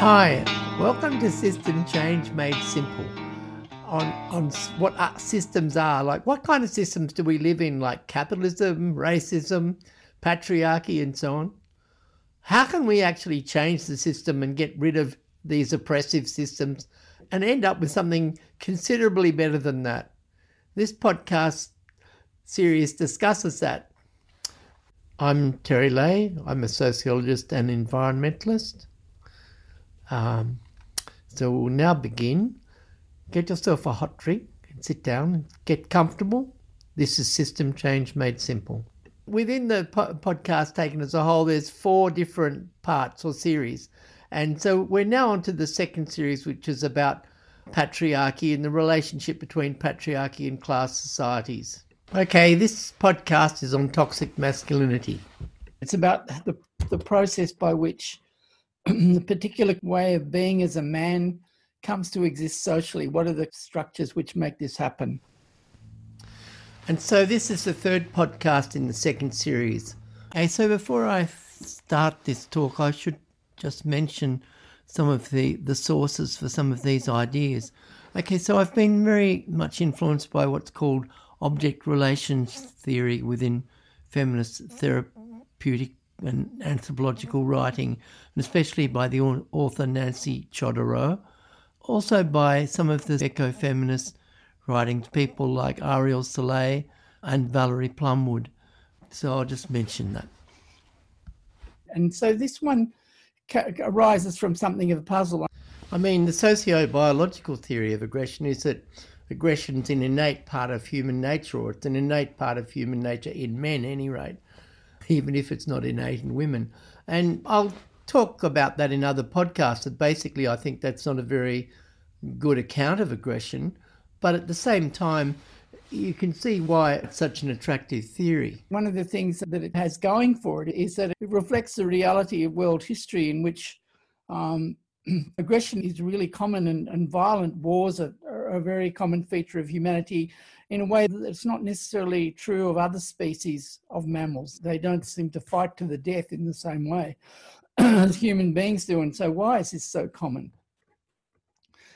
Hi, welcome to System Change Made Simple. On, on what systems are, like what kind of systems do we live in, like capitalism, racism, patriarchy, and so on? How can we actually change the system and get rid of these oppressive systems and end up with something considerably better than that? This podcast series discusses that. I'm Terry Leahy, I'm a sociologist and environmentalist. Um, so we'll now begin. Get yourself a hot drink and sit down and get comfortable. This is System Change Made Simple. Within the po- podcast taken as a whole, there's four different parts or series. And so we're now on to the second series, which is about patriarchy and the relationship between patriarchy and class societies. Okay, this podcast is on toxic masculinity. It's about the, the process by which the particular way of being as a man comes to exist socially? What are the structures which make this happen? And so this is the third podcast in the second series. Okay, so before I start this talk, I should just mention some of the, the sources for some of these ideas. Okay, so I've been very much influenced by what's called object relations theory within feminist therapeutic and anthropological writing, and especially by the author Nancy Chodorow, also by some of the eco feminist writings, people like Ariel Salleh and Valerie Plumwood. So I'll just mention that. And so this one arises from something of a puzzle. I mean, the socio-biological theory of aggression is that aggression is an innate part of human nature, or it's an innate part of human nature in men, any rate even if it's not in women. And I'll talk about that in other podcasts. That basically, I think that's not a very good account of aggression, but at the same time, you can see why it's such an attractive theory. One of the things that it has going for it is that it reflects the reality of world history in which um, aggression is really common and, and violent wars are, a very common feature of humanity in a way that's not necessarily true of other species of mammals. They don't seem to fight to the death in the same way as human beings do. And so, why is this so common?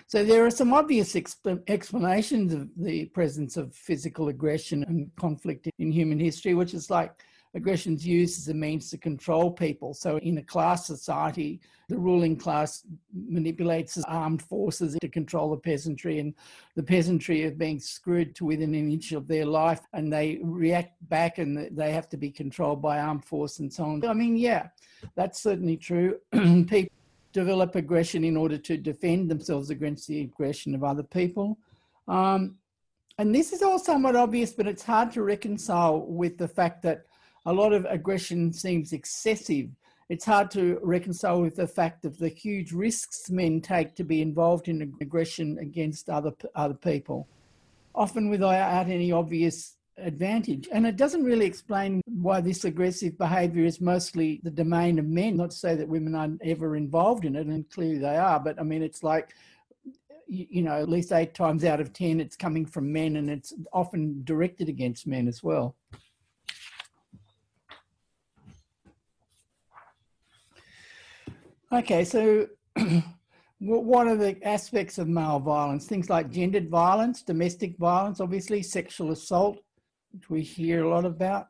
So, there are some obvious exp- explanations of the presence of physical aggression and conflict in human history, which is like aggression is used as a means to control people. So, in a class society, the ruling class manipulates armed forces to control the peasantry, and the peasantry are being screwed to within an inch of their life, and they react back and they have to be controlled by armed force and so on. I mean, yeah, that's certainly true. people develop aggression in order to defend themselves against the aggression of other people. Um, and this is all somewhat obvious, but it's hard to reconcile with the fact that a lot of aggression seems excessive. It's hard to reconcile with the fact of the huge risks men take to be involved in aggression against other other people, often without any obvious advantage. And it doesn't really explain why this aggressive behaviour is mostly the domain of men. Not to say that women aren't ever involved in it, and clearly they are, but I mean, it's like you know, at least eight times out of ten, it's coming from men, and it's often directed against men as well. Okay, so what are the aspects of male violence? Things like gendered violence, domestic violence, obviously, sexual assault, which we hear a lot about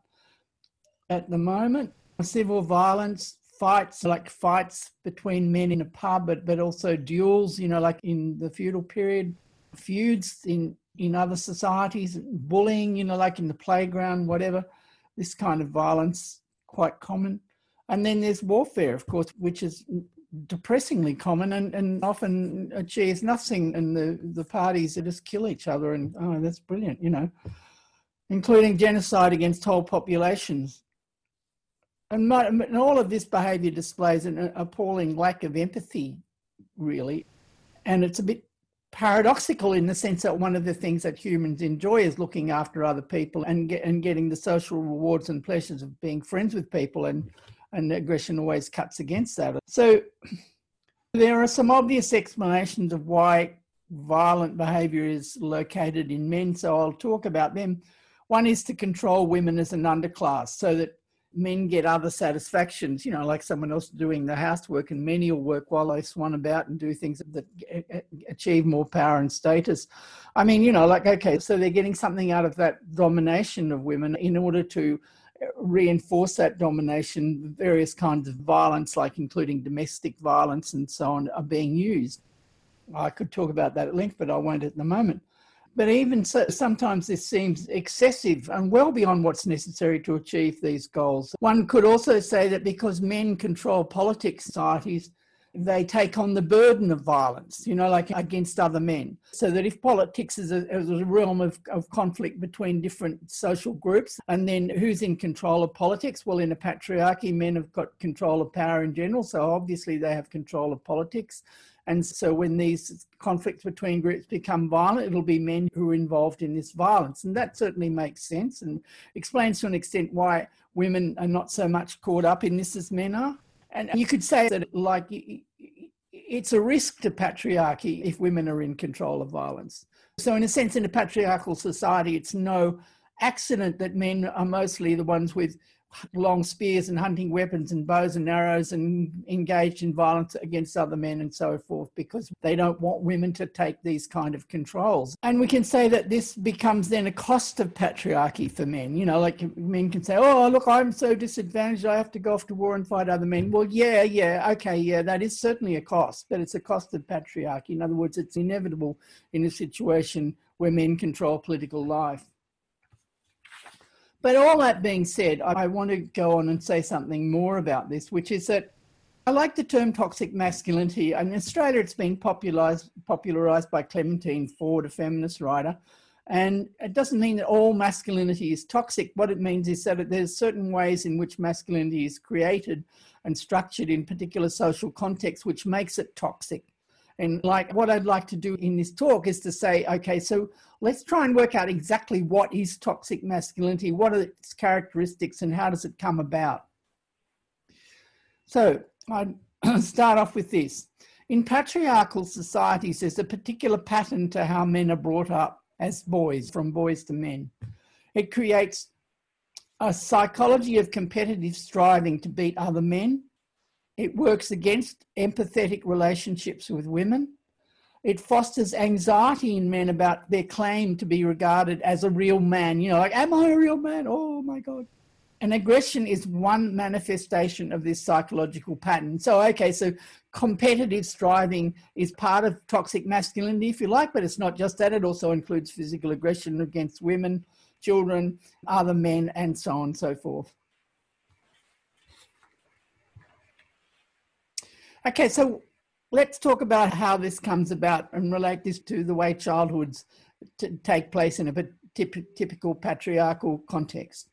at the moment, civil violence, fights like fights between men in a pub, but, but also duels, you know, like in the feudal period, feuds in, in other societies, bullying, you know, like in the playground, whatever. This kind of violence, quite common. And then there's warfare, of course, which is depressingly common and, and often uh, achieves nothing. And the, the parties that just kill each other. And oh, that's brilliant, you know, including genocide against whole populations. And, my, and all of this behavior displays an appalling lack of empathy, really. And it's a bit paradoxical in the sense that one of the things that humans enjoy is looking after other people and get, and getting the social rewards and pleasures of being friends with people and and aggression always cuts against that. So there are some obvious explanations of why violent behavior is located in men, so I'll talk about them. One is to control women as an underclass so that men get other satisfactions, you know, like someone else doing the housework and many menial work while they swan about and do things that achieve more power and status. I mean, you know, like, okay, so they're getting something out of that domination of women in order to reinforce that domination. Various kinds of violence, like including domestic violence and so on, are being used. I could talk about that at length, but I won't at the moment. But even so, sometimes this seems excessive and well beyond what's necessary to achieve these goals. One could also say that because men control politics societies, they take on the burden of violence, you know, like against other men. So that if politics is a, is a realm of, of conflict between different social groups, and then who's in control of politics? Well, in a patriarchy, men have got control of power in general, so obviously they have control of politics. And so when these conflicts between groups become violent, it'll be men who are involved in this violence. And that certainly makes sense and explains to an extent why women are not so much caught up in this as men are. And you could say that, like, it's a risk to patriarchy if women are in control of violence. So, in a sense, in a patriarchal society, it's no accident that men are mostly the ones with long spears and hunting weapons and bows and arrows and engaged in violence against other men and so forth because they don't want women to take these kind of controls. And we can say that this becomes then a cost of patriarchy for men. You know, like men can say, oh, look, I'm so disadvantaged, I have to go off to war and fight other men. Well, yeah, yeah, okay, yeah, that is certainly a cost, but it's a cost of patriarchy. In other words, it's inevitable in a situation where men control political life. But all that being said, I want to go on and say something more about this, which is that I like the term toxic masculinity. In Australia, it's been popularized, popularized by Clementine Ford, a feminist writer. And it doesn't mean that all masculinity is toxic. What it means is that there's certain ways in which masculinity is created and structured in particular social contexts, which makes it toxic. And like what I'd like to do in this talk is to say, okay, so let's try and work out exactly what is toxic masculinity, what are its characteristics, and how does it come about. So I'd start off with this. In patriarchal societies, there's a particular pattern to how men are brought up as boys, from boys to men. It creates a psychology of competitive striving to beat other men it works against empathetic relationships with women. It fosters anxiety in men about their claim to be regarded as a real man. You know, like, am I a real man? Oh my God. And aggression is one manifestation of this psychological pattern. So, okay, so competitive striving is part of toxic masculinity, if you like, but it's not just that. It also includes physical aggression against women, children, other men, and so on and so forth. Okay, so let's talk about how this comes about and relate this to the way childhoods t- take place in a typical patriarchal context.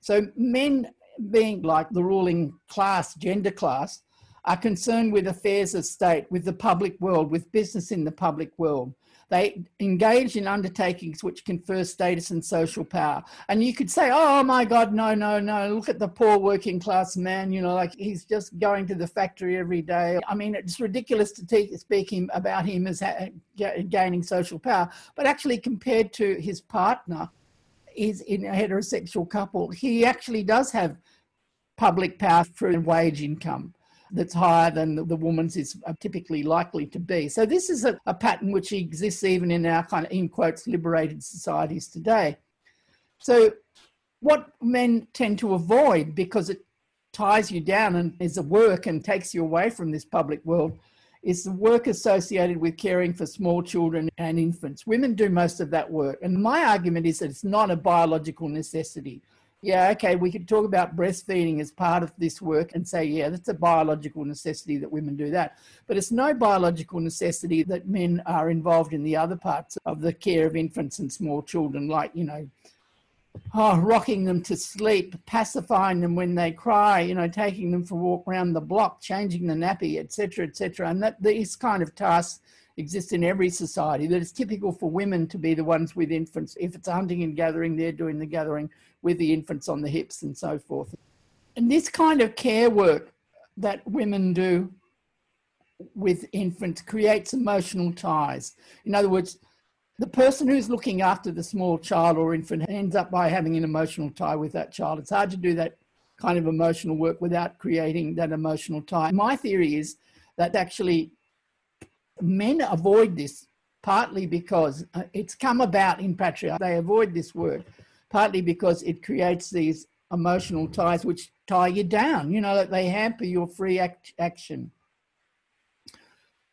So, men being like the ruling class, gender class, are concerned with affairs of state, with the public world, with business in the public world. They engage in undertakings which confer status and social power. And you could say, oh my God, no, no, no, look at the poor working class man, you know, like he's just going to the factory every day. I mean, it's ridiculous to te- speak him, about him as ha- gaining social power, but actually, compared to his partner, is in a heterosexual couple, he actually does have public power through wage income that's higher than the, the woman's is uh, typically likely to be. So this is a, a pattern which exists even in our kind of, in quotes, liberated societies today. So what men tend to avoid because it ties you down and is a work and takes you away from this public world is the work associated with caring for small children and infants. Women do most of that work. And my argument is that it's not a biological necessity yeah, okay, we could talk about breastfeeding as part of this work and say, yeah, that's a biological necessity that women do that. But it's no biological necessity that men are involved in the other parts of the care of infants and small children, like, you know, oh, rocking them to sleep, pacifying them when they cry, you know, taking them for a walk around the block, changing the nappy, etc., etc. And that these kind of tasks exist in every society. That it's typical for women to be the ones with infants. If it's hunting and gathering, they're doing the gathering with the infants on the hips and so forth. And this kind of care work that women do with infants creates emotional ties. In other words, the person who's looking after the small child or infant ends up by having an emotional tie with that child. It's hard to do that kind of emotional work without creating that emotional tie. My theory is that actually men avoid this partly because uh, it's come about in patriarchy. They avoid this word partly because it creates these emotional ties which tie you down, you know, that they hamper your free act- action.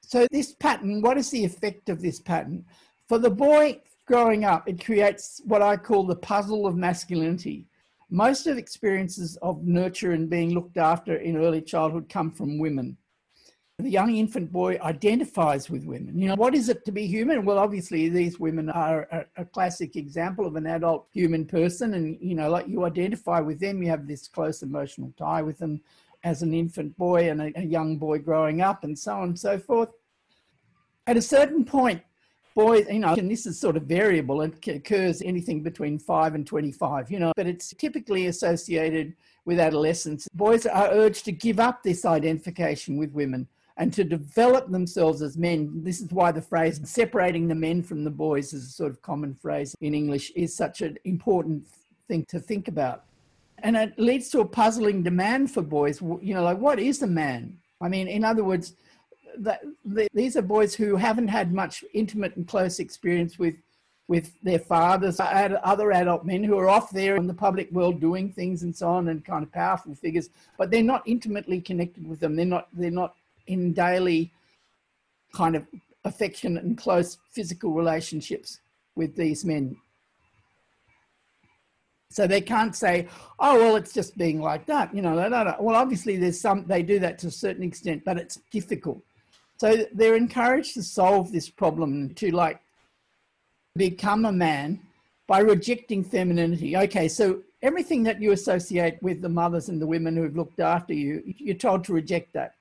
So, this pattern, what is the effect of this pattern? For the boy growing up, it creates what I call the puzzle of masculinity. Most of experiences of nurture and being looked after in early childhood come from women the young infant boy identifies with women. You know, what is it to be human? Well, obviously, these women are a, a, classic example of an adult human person. And, you know, like you identify with them, you have this close emotional tie with them as an infant boy and a, a young boy growing up, and so on and so forth. At a certain point, boys, you know, and this is sort of variable, it occurs anything between 5 and 25, you know, but it's typically associated with adolescence. Boys are urged to give up this identification with women and to develop themselves as men. This is why the phrase separating the men from the boys is a sort of common phrase in English is such an important thing to think about. And it leads to a puzzling demand for boys. You know, like what is a man? I mean, in other words, the, the, these are boys who haven't had much intimate and close experience with with their fathers, other adult men who are off there in the public world doing things and so on, and kind of powerful figures, but they're not intimately connected with them. They're not. They're not in daily kind of affectionate and close physical relationships with these men. So they can't say, oh, well, it's just being like that. You know, well, obviously there's some, they do that to a certain extent, but it's difficult. So they're encouraged to solve this problem to like become a man by rejecting femininity. Okay, so everything that you associate with the mothers and the women who've looked after you, you're told to reject that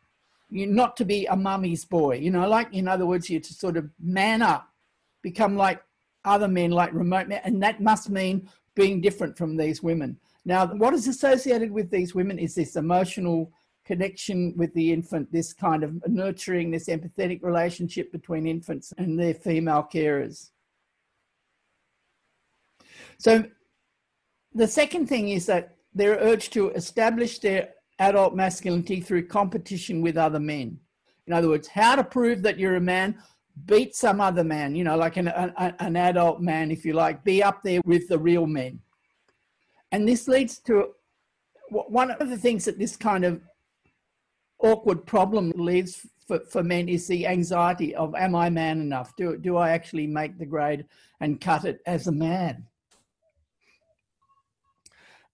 you not to be a mummy's boy. You know, like in other words, you're to sort of man up, become like other men, like remote men, and that must mean being different from these women. Now, what is associated with these women is this emotional connection with the infant, this kind of nurturing, this empathetic relationship between infants and their female carers. So, the second thing is that they're urged to establish their adult masculinity through competition with other men. In other words, how to prove that you're a man, beat some other man, you know, like an, an, an adult man, if you like, be up there with the real men. And this leads to one of the things that this kind of awkward problem leaves for, for men is the anxiety of, am I man enough? Do, do I actually make the grade and cut it as a man?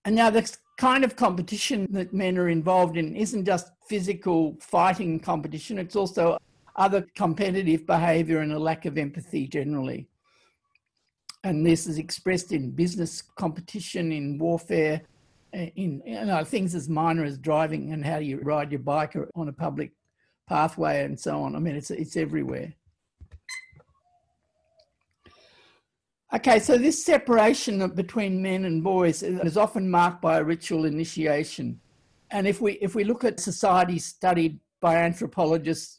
And now this kind of competition that men are involved in isn't just physical fighting competition, it's also other competitive behavior and a lack of empathy generally. And this is expressed in business competition, in warfare, eh, in you know, things as minor as driving and how you ride your bike on a public pathway and so on. I mean, it's, it's everywhere. Okay, so this separation between men and boys is often marked by a ritual initiation. And if we if we look at societies studied by anthropologists,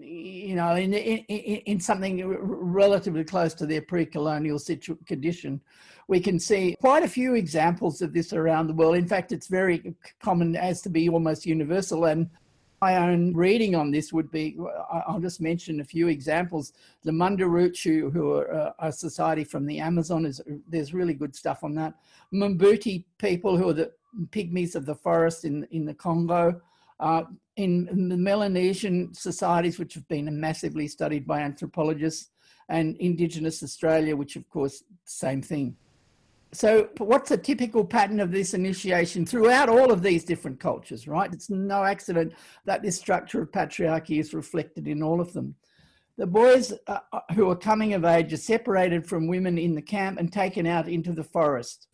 you know, in in, in something relatively close to their pre-colonial situ- condition, we can see quite a few examples of this around the world. In fact, it's very common as to be almost universal. And my own reading on this would be I'll just mention a few examples. The Mundurucu, who are a society from the Amazon, is there's really good stuff on that. Mbuti people, who are the pygmies of the forest in, in the Congo. Uh, in, the Melanesian societies, which have been massively studied by anthropologists, and Indigenous Australia, which of course, same thing. So, what's a typical pattern of this initiation throughout all of these different cultures, right? It's no accident that this structure of patriarchy is reflected in all of them. The boys uh, uh, who are coming of age are separated from women in the camp and taken out into the forest.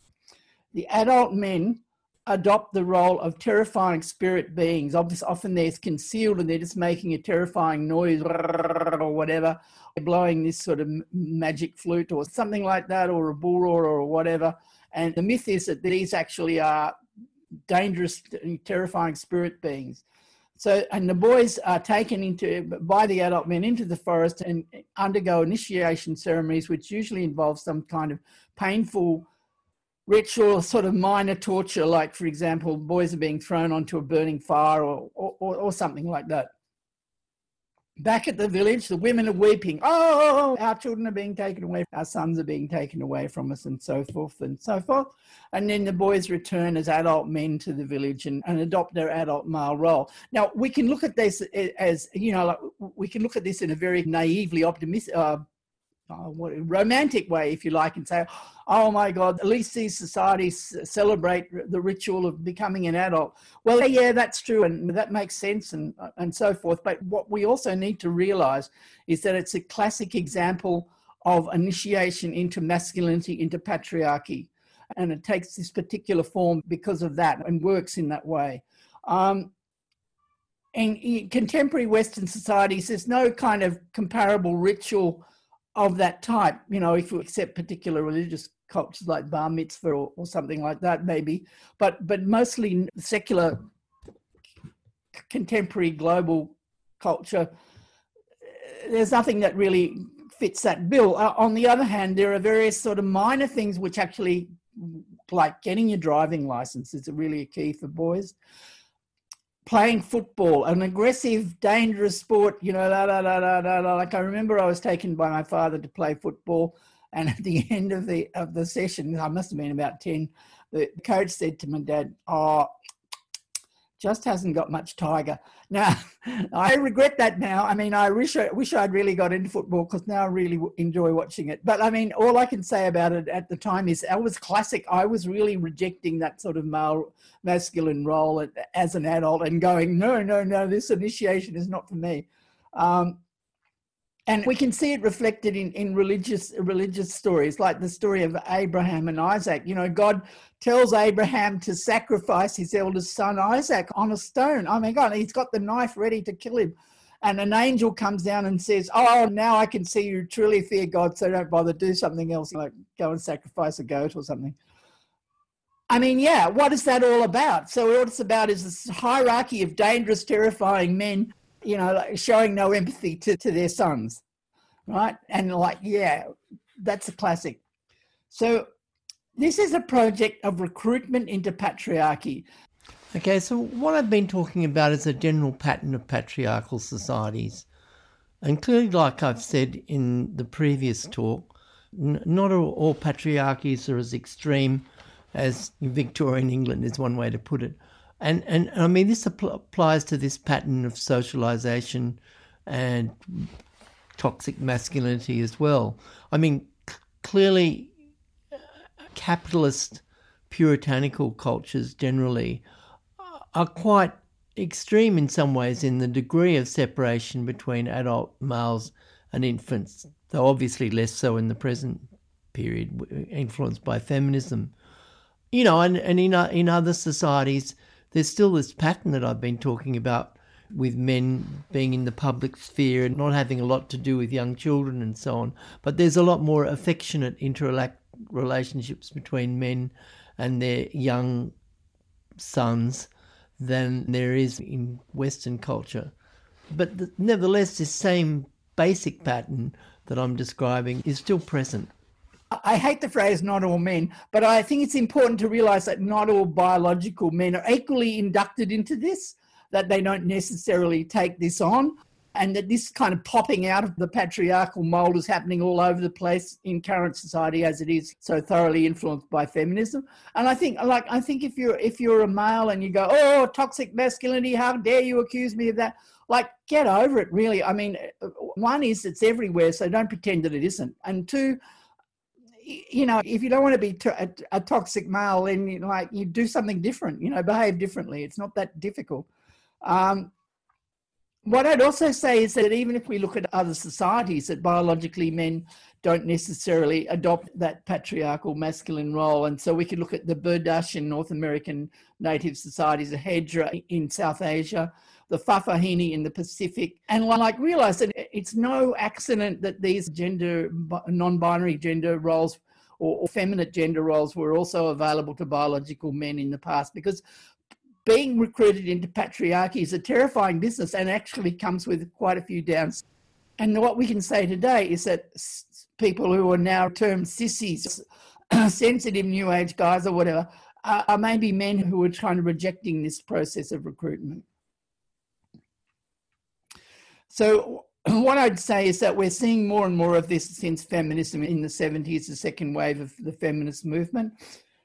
The adult men adopt the role of terrifying spirit beings. Obviously, Often they're concealed and they're just making a terrifying noise or whatever, blowing this sort of magic flute or something like that, or a bull roar or whatever. And the myth is that these actually are dangerous, terrifying spirit beings. So, and the boys are taken into by the adult men into the forest and undergo initiation ceremonies, which usually involve some kind of painful ritual sort of minor torture, like, for example, boys are being thrown onto a burning fire or, or, or something like that. Back at the village, the women are weeping. Oh, our children are being taken away, our sons are being taken away from us, and so forth and so forth. And then the boys return as adult men to the village and, and adopt their adult male role. Now, we can look at this as, you know, like, we can look at this in a very naively optimistic, uh, uh, romantic way, if you like, and say, oh my God, at least these societies celebrate the ritual of becoming an adult. Well, yeah, that's true, and that makes sense, and, and so forth. But what we also need to realize is that it's a classic example of initiation into masculinity, into patriarchy. And it takes this particular form because of that and works in that way. Um, in contemporary Western societies, there's no kind of comparable ritual of that type, you know, if you accept particular religious cultures like bar mitzvah or, or something like that, maybe, but but mostly secular, contemporary global culture. There's nothing that really fits that bill. Uh, on the other hand, there are various sort of minor things which actually, like getting your driving license, is really a key for boys playing football, an aggressive, dangerous sport, you know, la, la, la, la, la, la. like I remember I was taken by my father to play football and at the end of the of the session, I must have been about 10, the coach said to my dad, oh, just hasn't got much tiger. Now, I regret that now. I mean, I wish I wish I'd really got into football because now I really enjoy watching it. But I mean, all I can say about it at the time is I was classic. I was really rejecting that sort of male masculine role as an adult and going, no, no, no, this initiation is not for me. Um, and we can see it reflected in, in religious religious stories like the story of abraham and isaac. You know god tells abraham to sacrifice his eldest son isaac on a stone. Oh my god he's got the knife ready to kill him. And an angel comes down and says oh now i can see you truly fear god so don't bother. Do something else like go and sacrifice a goat or something. I mean, yeah, what is that all about? So, what it's about is this hierarchy of dangerous, terrifying men you know, like showing no empathy to, to their sons, right? And like, yeah, that's a classic. So this is a project of recruitment into patriarchy. Okay, so what I've been talking about is a general pattern of patriarchal societies. And clearly, like I've said in the previous talk, n- not all, all patriarchies are as extreme as Victorian England, is one way to put it. And, and I mean, this applies to this pattern of socialization and toxic masculinity as well. I mean, c- clearly, uh, capitalist puritanical cultures generally are quite extreme in some ways in the degree of separation between adult males and infants, though obviously less so in the present period, influenced by feminism. You know, and, and in, in other societies, there's still this pattern that I've been talking about with men being in the public sphere and not having a lot to do with young children and so on. But there's a lot more affectionate inter relationships between men and their young sons than there is in Western culture. But the, nevertheless, this same basic pattern that I'm describing is still present. I hate the phrase not all men, but I think it's important to realize that not all biological men are equally inducted into this, that they don't necessarily take this on, and that this kind of popping out of the patriarchal mold is happening all over the place in current society as it is so thoroughly influenced by feminism. And I think like I think if you're if you're a male and you go, Oh, toxic masculinity, how dare you accuse me of that? Like, get over it, really. I mean, one is it's everywhere, so don't pretend that it isn't. And two, you know, if you don't want to be a, a, toxic male, then you know, like you do something different. You know, behave differently. It's not that difficult. Um, what I'd also say is that even if we look at other societies, that biologically men don't necessarily adopt that patriarchal masculine role. And so we could look at the Berdache in North American native societies, the Hijra in South Asia, the Fa'afafine in the Pacific, and like realize that it's no accident that these gender, non-binary gender roles or, feminine gender roles were also available to biological men in the past because being recruited into patriarchy is a terrifying business and actually comes with quite a few downs. And what we can say today is that people who are now termed sissies sensitive new age guys or whatever are, are maybe men who are trying to rejecting this process of recruitment. So what I'd say is that we're seeing more and more of this since feminism in the 70s, the second wave of the feminist movement,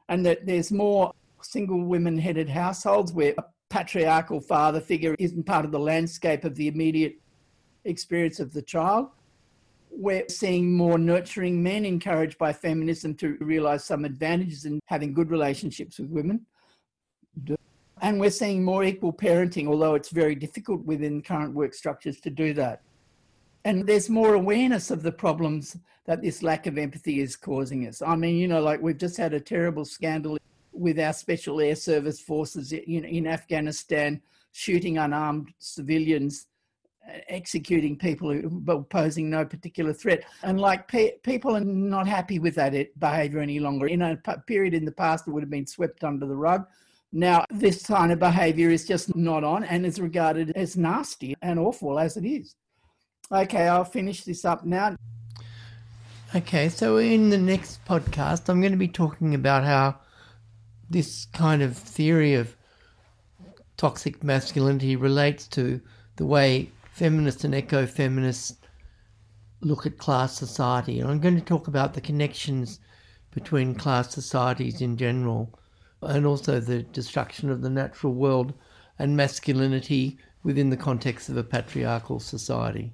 and that there's more single women headed households where a patriarchal father figure isn't part of the landscape of the immediate experience of the child. We're seeing more nurturing men encouraged by feminism to realize some advantages in having good relationships with women. And we're seeing more equal parenting, although it's very difficult within current work structures to do that. And there's more awareness of the problems that this lack of empathy is causing us. I mean, you know, like we've just had a terrible scandal with our special air service forces in, in Afghanistan shooting unarmed civilians executing people who posing no particular threat. And like pe- people are not happy with that behavior any longer. In a period in the past, it would have been swept under the rug. Now, this kind of behavior is just not on and is regarded as nasty and awful as it is. Okay, I'll finish this up now. Okay, so in the next podcast, I'm going to be talking about how this kind of theory of toxic masculinity relates to the way feminists and eco feminists look at class society. And I'm going to talk about the connections between class societies in general and also the destruction of the natural world and masculinity within the context of a patriarchal society.